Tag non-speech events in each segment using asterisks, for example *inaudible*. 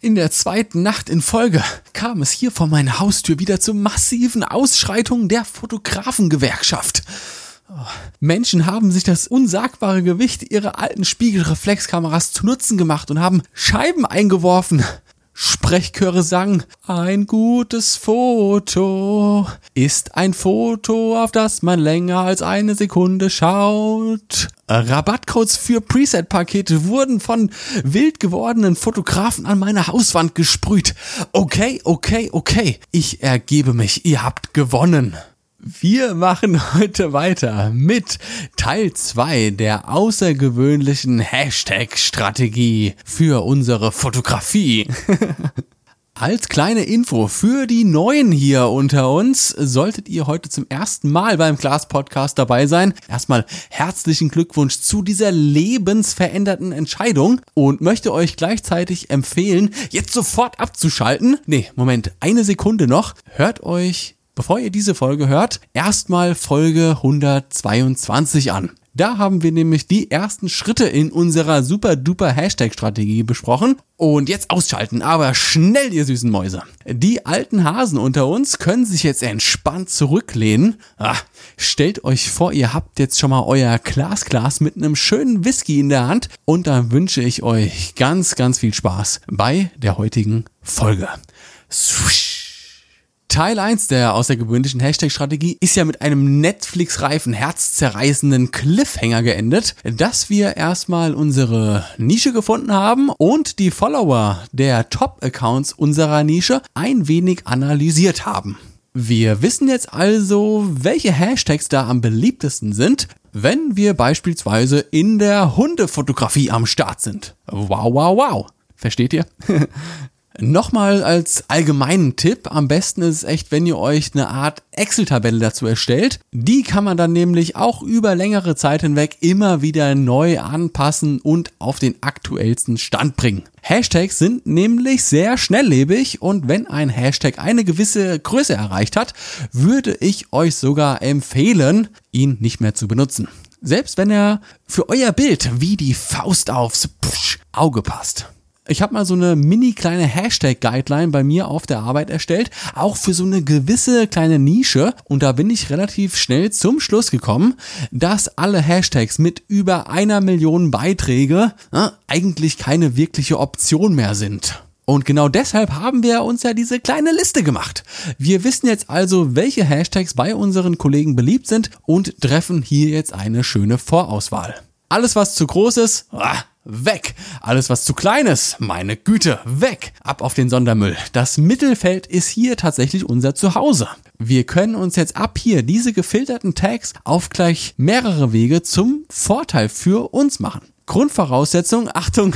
In der zweiten Nacht in Folge kam es hier vor meiner Haustür wieder zu massiven Ausschreitungen der Fotografengewerkschaft. Menschen haben sich das unsagbare Gewicht ihrer alten Spiegelreflexkameras zu Nutzen gemacht und haben Scheiben eingeworfen. Sprechchöre sang, ein gutes Foto ist ein Foto, auf das man länger als eine Sekunde schaut. Rabattcodes für Preset-Pakete wurden von wild gewordenen Fotografen an meine Hauswand gesprüht. Okay, okay, okay. Ich ergebe mich. Ihr habt gewonnen. Wir machen *laughs* heute weiter mit Teil 2 der außergewöhnlichen Hashtag-Strategie für unsere Fotografie. *laughs* Als kleine Info für die Neuen hier unter uns, solltet ihr heute zum ersten Mal beim Glas Podcast dabei sein. Erstmal herzlichen Glückwunsch zu dieser lebensveränderten Entscheidung und möchte euch gleichzeitig empfehlen, jetzt sofort abzuschalten. Nee, Moment, eine Sekunde noch. Hört euch bevor ihr diese Folge hört, erstmal Folge 122 an. Da haben wir nämlich die ersten Schritte in unserer super duper Hashtag-Strategie besprochen. Und jetzt ausschalten, aber schnell, ihr süßen Mäuse. Die alten Hasen unter uns können sich jetzt entspannt zurücklehnen. Ah, stellt euch vor, ihr habt jetzt schon mal euer Glasglas mit einem schönen Whisky in der Hand. Und dann wünsche ich euch ganz, ganz viel Spaß bei der heutigen Folge. Swish. Teil 1 der außergewöhnlichen Hashtag-Strategie ist ja mit einem Netflix-reifen, herzzerreißenden Cliffhanger geendet, dass wir erstmal unsere Nische gefunden haben und die Follower der Top-Accounts unserer Nische ein wenig analysiert haben. Wir wissen jetzt also, welche Hashtags da am beliebtesten sind, wenn wir beispielsweise in der Hundefotografie am Start sind. Wow, wow, wow. Versteht ihr? *laughs* Nochmal als allgemeinen Tipp, am besten ist es echt, wenn ihr euch eine Art Excel-Tabelle dazu erstellt. Die kann man dann nämlich auch über längere Zeit hinweg immer wieder neu anpassen und auf den aktuellsten Stand bringen. Hashtags sind nämlich sehr schnelllebig und wenn ein Hashtag eine gewisse Größe erreicht hat, würde ich euch sogar empfehlen, ihn nicht mehr zu benutzen. Selbst wenn er für euer Bild wie die Faust aufs Auge passt. Ich habe mal so eine mini kleine Hashtag-Guideline bei mir auf der Arbeit erstellt, auch für so eine gewisse kleine Nische. Und da bin ich relativ schnell zum Schluss gekommen, dass alle Hashtags mit über einer Million Beiträge äh, eigentlich keine wirkliche Option mehr sind. Und genau deshalb haben wir uns ja diese kleine Liste gemacht. Wir wissen jetzt also, welche Hashtags bei unseren Kollegen beliebt sind und treffen hier jetzt eine schöne Vorauswahl. Alles, was zu groß ist, ah, weg. Alles, was zu klein ist, meine Güte, weg. Ab auf den Sondermüll. Das Mittelfeld ist hier tatsächlich unser Zuhause. Wir können uns jetzt ab hier diese gefilterten Tags auf gleich mehrere Wege zum Vorteil für uns machen. Grundvoraussetzung, *laughs* Achtung,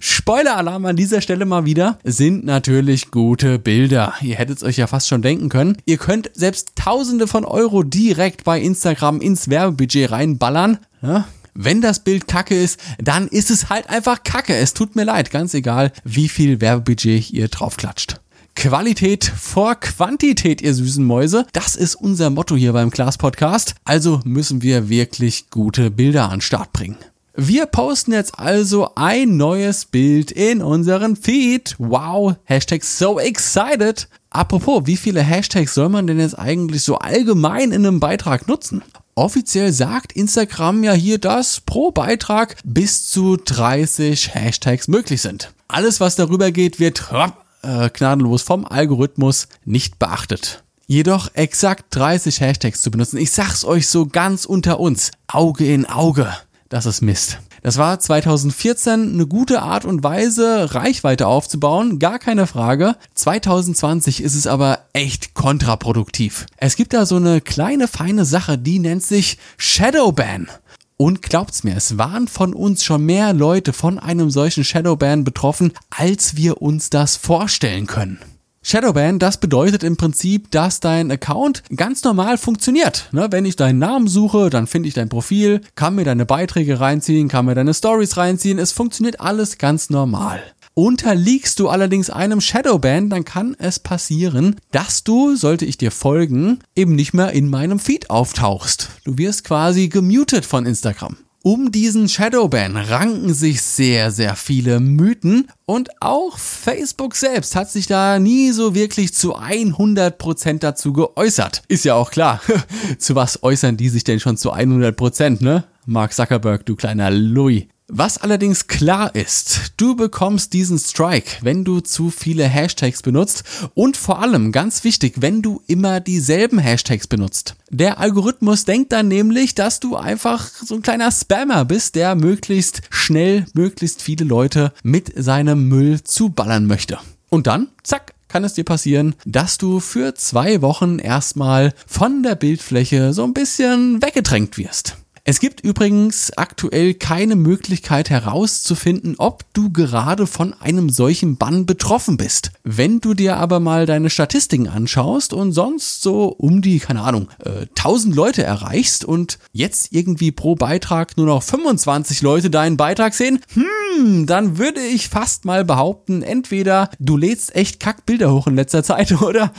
Spoiler-Alarm an dieser Stelle mal wieder, sind natürlich gute Bilder. Ihr hättet es euch ja fast schon denken können. Ihr könnt selbst Tausende von Euro direkt bei Instagram ins Werbebudget reinballern. Ja, wenn das Bild kacke ist, dann ist es halt einfach kacke. Es tut mir leid, ganz egal, wie viel Werbebudget ihr draufklatscht. Qualität vor Quantität, ihr süßen Mäuse. Das ist unser Motto hier beim Class Podcast. Also müssen wir wirklich gute Bilder an den Start bringen. Wir posten jetzt also ein neues Bild in unseren Feed. Wow, Hashtag so excited. Apropos, wie viele Hashtags soll man denn jetzt eigentlich so allgemein in einem Beitrag nutzen? Offiziell sagt Instagram ja hier, dass pro Beitrag bis zu 30 Hashtags möglich sind. Alles, was darüber geht, wird äh, gnadenlos vom Algorithmus nicht beachtet. Jedoch exakt 30 Hashtags zu benutzen, ich sag's euch so ganz unter uns, Auge in Auge, das ist Mist. Das war 2014 eine gute Art und Weise, Reichweite aufzubauen, gar keine Frage. 2020 ist es aber echt kontraproduktiv. Es gibt da so eine kleine feine Sache, die nennt sich Shadowban. Und glaubt's mir, es waren von uns schon mehr Leute von einem solchen Shadowban betroffen, als wir uns das vorstellen können. Shadowban, das bedeutet im Prinzip, dass dein Account ganz normal funktioniert. Ne? Wenn ich deinen Namen suche, dann finde ich dein Profil, kann mir deine Beiträge reinziehen, kann mir deine Stories reinziehen. Es funktioniert alles ganz normal. Unterliegst du allerdings einem Shadowban, dann kann es passieren, dass du, sollte ich dir folgen, eben nicht mehr in meinem Feed auftauchst. Du wirst quasi gemutet von Instagram. Um diesen Shadowban ranken sich sehr, sehr viele Mythen und auch Facebook selbst hat sich da nie so wirklich zu 100% dazu geäußert. Ist ja auch klar. *laughs* zu was äußern die sich denn schon zu 100%, ne? Mark Zuckerberg, du kleiner Louis. Was allerdings klar ist, du bekommst diesen Strike, wenn du zu viele Hashtags benutzt und vor allem ganz wichtig, wenn du immer dieselben Hashtags benutzt. Der Algorithmus denkt dann nämlich, dass du einfach so ein kleiner Spammer bist, der möglichst schnell möglichst viele Leute mit seinem Müll zuballern möchte. Und dann, zack, kann es dir passieren, dass du für zwei Wochen erstmal von der Bildfläche so ein bisschen weggedrängt wirst. Es gibt übrigens aktuell keine Möglichkeit herauszufinden, ob du gerade von einem solchen Bann betroffen bist. Wenn du dir aber mal deine Statistiken anschaust und sonst so um die, keine Ahnung, äh, 1000 Leute erreichst und jetzt irgendwie pro Beitrag nur noch 25 Leute deinen Beitrag sehen, hm, dann würde ich fast mal behaupten, entweder du lädst echt Kackbilder hoch in letzter Zeit *laughs* oder,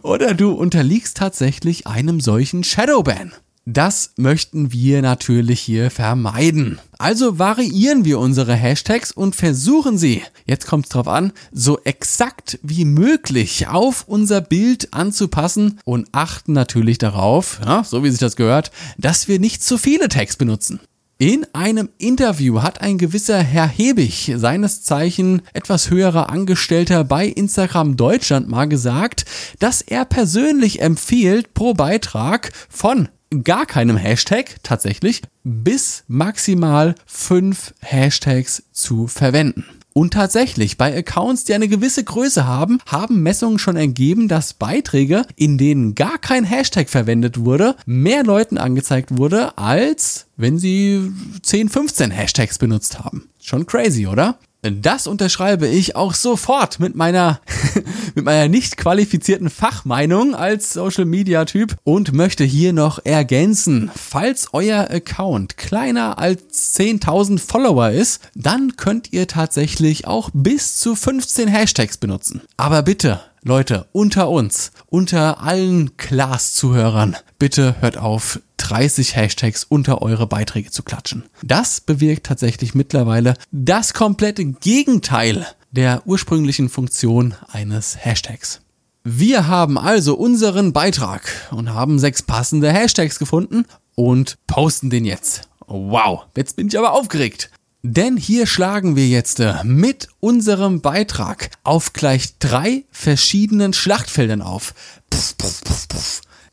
oder du unterliegst tatsächlich einem solchen Shadowban. Das möchten wir natürlich hier vermeiden. Also variieren wir unsere Hashtags und versuchen sie, jetzt kommt es drauf an, so exakt wie möglich auf unser Bild anzupassen und achten natürlich darauf, ja, so wie sich das gehört, dass wir nicht zu viele Tags benutzen. In einem Interview hat ein gewisser Herr Hebig, seines Zeichen etwas höherer Angestellter bei Instagram Deutschland, mal gesagt, dass er persönlich empfiehlt, pro Beitrag von gar keinem Hashtag tatsächlich bis maximal fünf Hashtags zu verwenden. Und tatsächlich, bei Accounts, die eine gewisse Größe haben, haben Messungen schon ergeben, dass Beiträge, in denen gar kein Hashtag verwendet wurde, mehr Leuten angezeigt wurde, als wenn sie 10, 15 Hashtags benutzt haben. Schon crazy, oder? Das unterschreibe ich auch sofort mit meiner, *laughs* mit meiner nicht qualifizierten Fachmeinung als Social Media Typ und möchte hier noch ergänzen, falls euer Account kleiner als 10.000 Follower ist, dann könnt ihr tatsächlich auch bis zu 15 Hashtags benutzen. Aber bitte, Leute, unter uns, unter allen Class-Zuhörern, bitte hört auf, 30 Hashtags unter eure Beiträge zu klatschen. Das bewirkt tatsächlich mittlerweile das komplette Gegenteil der ursprünglichen Funktion eines Hashtags. Wir haben also unseren Beitrag und haben sechs passende Hashtags gefunden und posten den jetzt. Wow, jetzt bin ich aber aufgeregt. Denn hier schlagen wir jetzt äh, mit unserem Beitrag auf gleich drei verschiedenen Schlachtfeldern auf.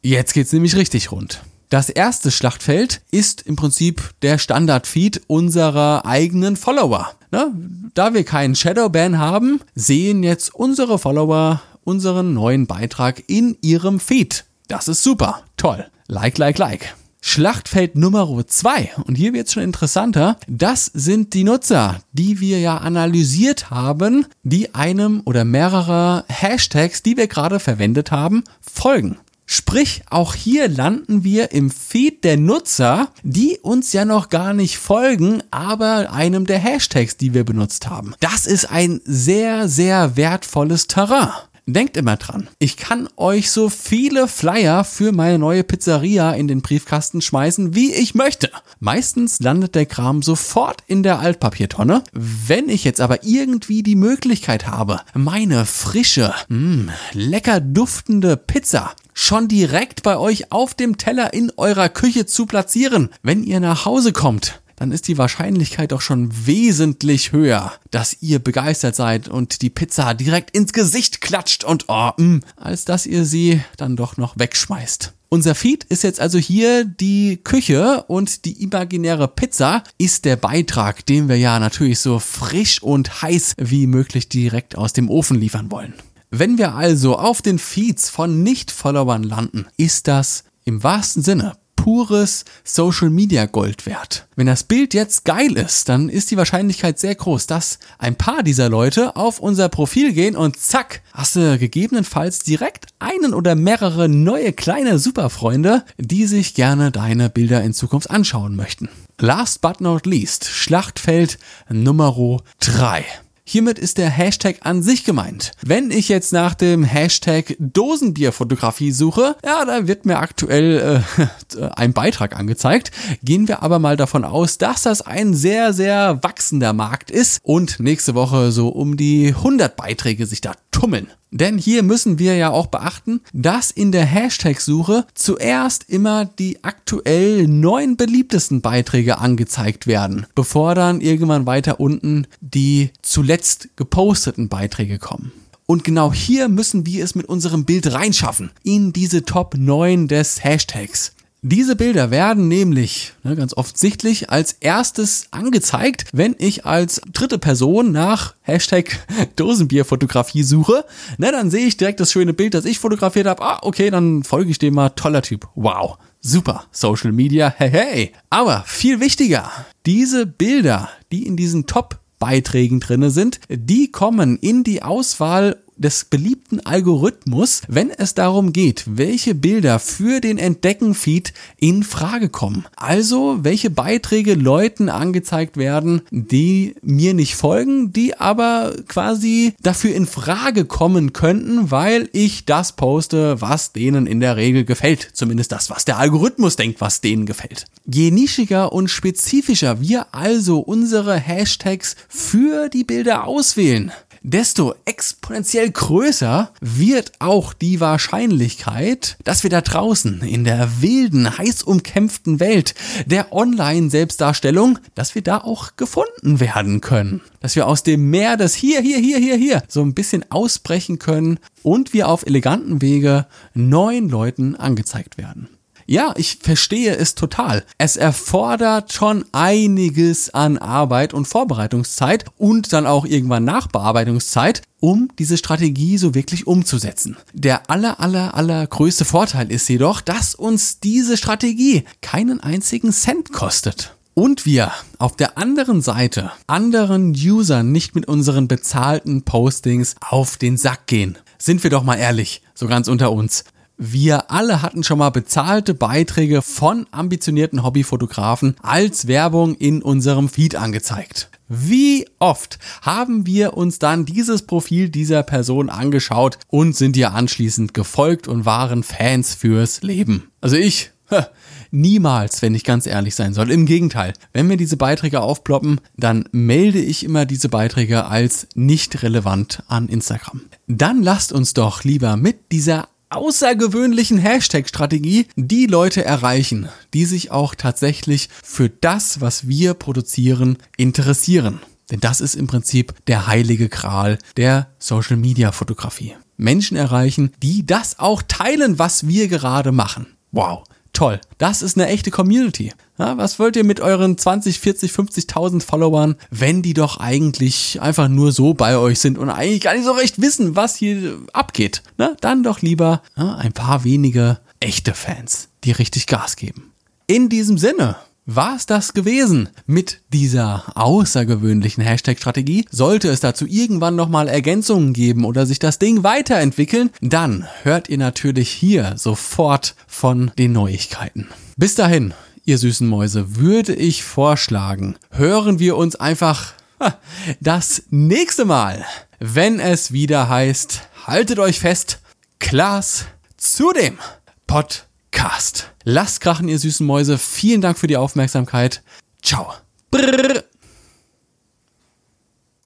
Jetzt geht's nämlich richtig rund. Das erste Schlachtfeld ist im Prinzip der Standardfeed unserer eigenen Follower. Ne? Da wir keinen Shadowban haben, sehen jetzt unsere Follower unseren neuen Beitrag in ihrem Feed. Das ist super, toll. Like, like, like. Schlachtfeld Nummer zwei und hier wird es schon interessanter, das sind die Nutzer, die wir ja analysiert haben, die einem oder mehrere Hashtags, die wir gerade verwendet haben, folgen. Sprich, auch hier landen wir im Feed der Nutzer, die uns ja noch gar nicht folgen, aber einem der Hashtags, die wir benutzt haben. Das ist ein sehr, sehr wertvolles Terrain. Denkt immer dran, ich kann euch so viele Flyer für meine neue Pizzeria in den Briefkasten schmeißen, wie ich möchte. Meistens landet der Kram sofort in der Altpapiertonne. Wenn ich jetzt aber irgendwie die Möglichkeit habe, meine frische, mh, hm, lecker duftende Pizza schon direkt bei euch auf dem Teller in eurer Küche zu platzieren, wenn ihr nach Hause kommt, dann ist die Wahrscheinlichkeit doch schon wesentlich höher, dass ihr begeistert seid und die Pizza direkt ins Gesicht klatscht und oh, mh, mm, als dass ihr sie dann doch noch wegschmeißt. Unser Feed ist jetzt also hier die Küche und die imaginäre Pizza ist der Beitrag, den wir ja natürlich so frisch und heiß wie möglich direkt aus dem Ofen liefern wollen. Wenn wir also auf den Feeds von Nicht-Followern landen, ist das im wahrsten Sinne pures Social Media Gold wert. Wenn das Bild jetzt geil ist, dann ist die Wahrscheinlichkeit sehr groß, dass ein paar dieser Leute auf unser Profil gehen und zack, hast du gegebenenfalls direkt einen oder mehrere neue kleine Superfreunde, die sich gerne deine Bilder in Zukunft anschauen möchten. Last but not least, Schlachtfeld Nummer 3. Hiermit ist der Hashtag an sich gemeint. Wenn ich jetzt nach dem Hashtag Dosenbierfotografie suche, ja, da wird mir aktuell *laughs* äh, ein Beitrag angezeigt. Gehen wir aber mal davon aus, dass das ein sehr, sehr wachsender Markt ist und nächste Woche so um die 100 Beiträge sich da tummeln. Denn hier müssen wir ja auch beachten, dass in der Hashtag-Suche zuerst immer die aktuell neun beliebtesten Beiträge angezeigt werden, bevor dann irgendwann weiter unten die zuletzt geposteten Beiträge kommen. Und genau hier müssen wir es mit unserem Bild reinschaffen, in diese Top 9 des Hashtags. Diese Bilder werden nämlich ne, ganz offensichtlich als erstes angezeigt, wenn ich als dritte Person nach Hashtag *laughs* Dosenbierfotografie suche. Ne, dann sehe ich direkt das schöne Bild, das ich fotografiert habe. Ah, okay, dann folge ich dem mal. Toller Typ. Wow. Super. Social Media. Hey, hey. Aber viel wichtiger, diese Bilder, die in diesen Top Beiträgen drinne sind, die kommen in die Auswahl des beliebten Algorithmus, wenn es darum geht, welche Bilder für den Entdecken-Feed in Frage kommen. Also, welche Beiträge Leuten angezeigt werden, die mir nicht folgen, die aber quasi dafür in Frage kommen könnten, weil ich das poste, was denen in der Regel gefällt. Zumindest das, was der Algorithmus denkt, was denen gefällt. Je nischiger und spezifischer wir also unsere Hashtags für die Bilder auswählen, desto exponentiell größer wird auch die Wahrscheinlichkeit, dass wir da draußen in der wilden, heiß umkämpften Welt der Online-Selbstdarstellung, dass wir da auch gefunden werden können. Dass wir aus dem Meer des hier, hier, hier, hier, hier so ein bisschen ausbrechen können und wir auf eleganten Wege neuen Leuten angezeigt werden. Ja, ich verstehe es total. Es erfordert schon einiges an Arbeit und Vorbereitungszeit und dann auch irgendwann Nachbearbeitungszeit, um diese Strategie so wirklich umzusetzen. Der aller, aller, aller größte Vorteil ist jedoch, dass uns diese Strategie keinen einzigen Cent kostet und wir auf der anderen Seite anderen Usern nicht mit unseren bezahlten Postings auf den Sack gehen. Sind wir doch mal ehrlich, so ganz unter uns. Wir alle hatten schon mal bezahlte Beiträge von ambitionierten Hobbyfotografen als Werbung in unserem Feed angezeigt. Wie oft haben wir uns dann dieses Profil dieser Person angeschaut und sind ihr anschließend gefolgt und waren Fans fürs Leben? Also ich, Niemals, wenn ich ganz ehrlich sein soll. Im Gegenteil, wenn mir diese Beiträge aufploppen, dann melde ich immer diese Beiträge als nicht relevant an Instagram. Dann lasst uns doch lieber mit dieser außergewöhnlichen Hashtag-Strategie die Leute erreichen, die sich auch tatsächlich für das, was wir produzieren, interessieren. Denn das ist im Prinzip der heilige Gral der Social-Media-Fotografie. Menschen erreichen, die das auch teilen, was wir gerade machen. Wow toll. Das ist eine echte Community. Ja, was wollt ihr mit euren 20, 40, 50.000 Followern, wenn die doch eigentlich einfach nur so bei euch sind und eigentlich gar nicht so recht wissen, was hier abgeht? Na, dann doch lieber ja, ein paar wenige echte Fans, die richtig Gas geben. In diesem Sinne, war es das gewesen mit dieser außergewöhnlichen Hashtag-Strategie? Sollte es dazu irgendwann nochmal Ergänzungen geben oder sich das Ding weiterentwickeln, dann hört ihr natürlich hier sofort von den Neuigkeiten. Bis dahin, ihr süßen Mäuse, würde ich vorschlagen, hören wir uns einfach das nächste Mal, wenn es wieder heißt, haltet euch fest, Klaas zu dem Podcast. Cast. Lasst krachen, ihr süßen Mäuse. Vielen Dank für die Aufmerksamkeit. Ciao. Brrr.